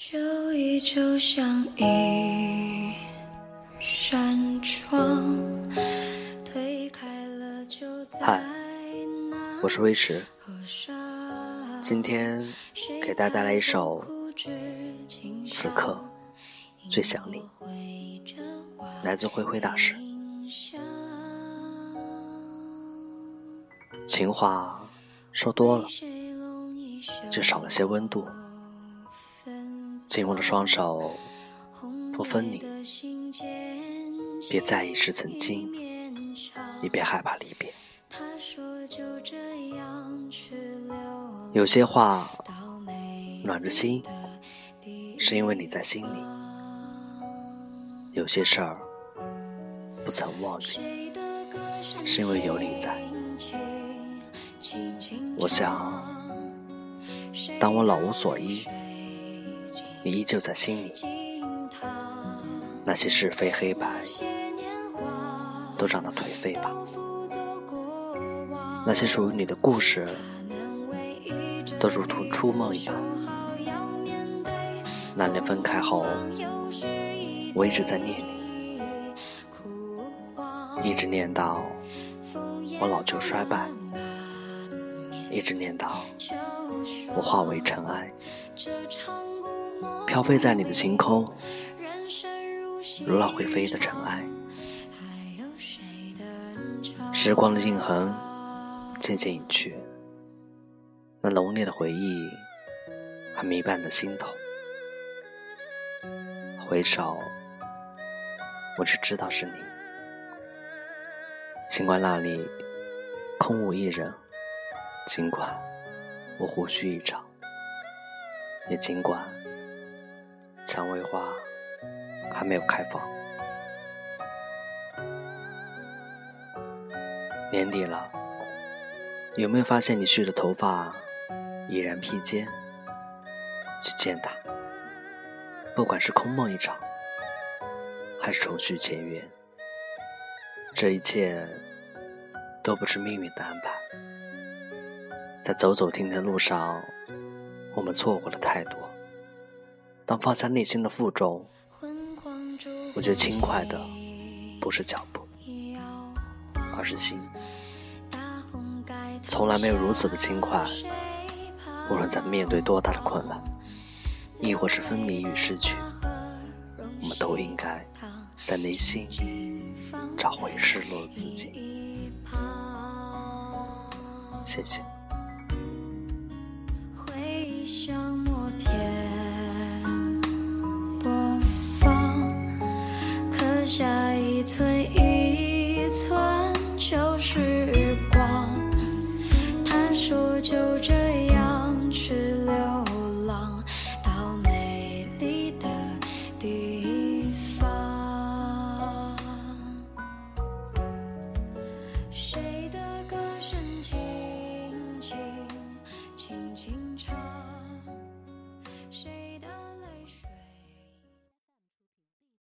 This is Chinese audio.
就依旧像一扇窗，推开了就在嗨，我是威驰，今天给大家带来一首《此刻最想你》，来自灰灰大师。情话说多了，就少了些温度。紧握的双手不分离，别在意是曾经，也别害怕离别。有些话暖着心，是因为你在心里；有些事儿不曾忘记，是因为有你在。我想，当我老无所依。你依旧在心里，那些是非黑白都长得颓废吧。那些属于你的故事，都如同初梦一样。那年分开后，我一直在念你，一直念到我老旧衰败，一直念到我化为尘埃。飘飞在你的晴空，如那会飞的尘埃。时光的印痕渐渐隐去，那浓烈的回忆还弥漫在心头。回首，我只知道是你。尽管那里空无一人，尽管我胡须一场，也尽管。蔷薇花还没有开放，年底了，有没有发现你蓄的头发已然披肩？去见他，不管是空梦一场，还是重续前缘，这一切都不是命运的安排。在走走停停的路上，我们错过了太多。当放下内心的负重，我觉得轻快的不是脚步，而是心。从来没有如此的轻快。无论在面对多大的困难，亦或是分离与失去，我们都应该在内心找回失落的自己。谢谢。寸就时光他说就这样去流浪到美丽的。地方谁